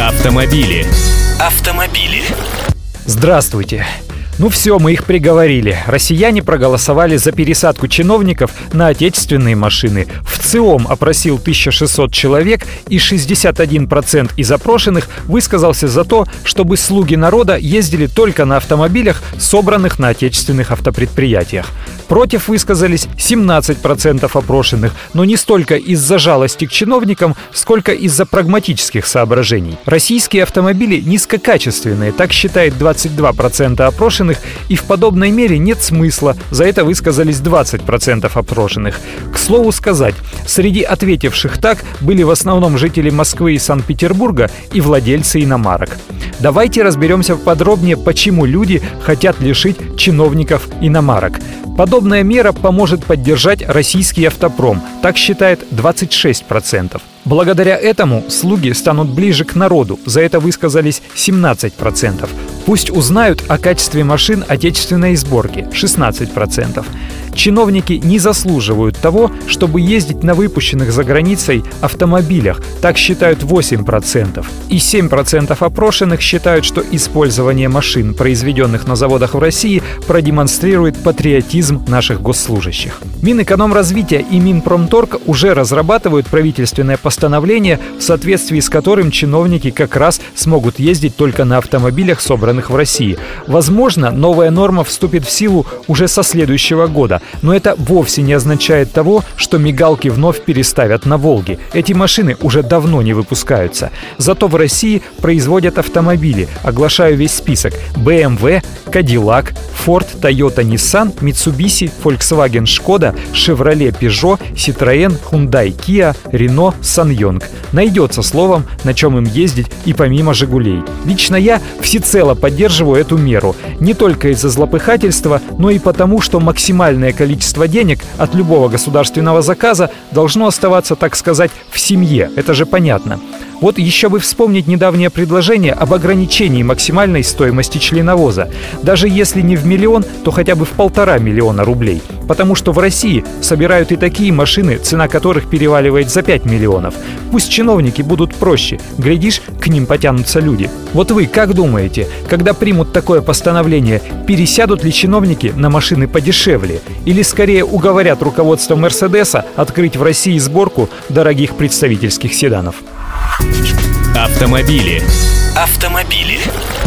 Автомобили. Автомобили. Здравствуйте. Ну все, мы их приговорили. Россияне проголосовали за пересадку чиновников на отечественные машины. В ЦИОМ опросил 1600 человек, и 61% из опрошенных высказался за то, чтобы слуги народа ездили только на автомобилях, собранных на отечественных автопредприятиях. Против высказались 17% опрошенных, но не столько из-за жалости к чиновникам, сколько из-за прагматических соображений. Российские автомобили низкокачественные, так считает 22% опрошенных, и в подобной мере нет смысла, за это высказались 20% опрошенных. К слову сказать, среди ответивших так были в основном жители Москвы и Санкт-Петербурга и владельцы иномарок. Давайте разберемся подробнее, почему люди хотят лишить чиновников иномарок. Подобная мера поможет поддержать российский автопром, так считает 26%. Благодаря этому слуги станут ближе к народу, за это высказались 17%. Пусть узнают о качестве машин отечественной сборки 16%. Чиновники не заслуживают того, чтобы ездить на выпущенных за границей автомобилях, так считают 8%. И 7% опрошенных считают, что использование машин, произведенных на заводах в России, продемонстрирует патриотизм наших госслужащих. Минэкономразвития и Минпромторг уже разрабатывают правительственное постановление, в соответствии с которым чиновники как раз смогут ездить только на автомобилях, собранных в России. Возможно, новая норма вступит в силу уже со следующего года, но это вовсе не означает того, что мигалки вновь переставят на «Волги». Эти машины уже давно не выпускаются. Зато в России производят автомобили. Оглашаю весь список. BMW, Cadillac, Ford, Toyota, Nissan, Mitsubishi, Volkswagen, Skoda, Chevrolet, Peugeot, Citroën, Hyundai, Kia, Renault, Sanyong. Найдется словом, на чем им ездить и помимо «Жигулей». Лично я всецело поддерживаю эту меру. Не только из-за злопыхательства, но и потому, что максимальное количество денег от любого государственного заказа должно оставаться, так сказать, в семье. Это же понятно. Вот еще бы вспомнить недавнее предложение об ограничении максимальной стоимости членовоза. Даже если не в миллион, то хотя бы в полтора миллиона рублей. Потому что в России собирают и такие машины, цена которых переваливает за 5 миллионов. Пусть чиновники будут проще, глядишь, к ним потянутся люди. Вот вы как думаете, когда примут такое постановление, пересядут ли чиновники на машины подешевле? Или скорее уговорят руководство Мерседеса открыть в России сборку дорогих представительских седанов? Автомобили. Автомобили.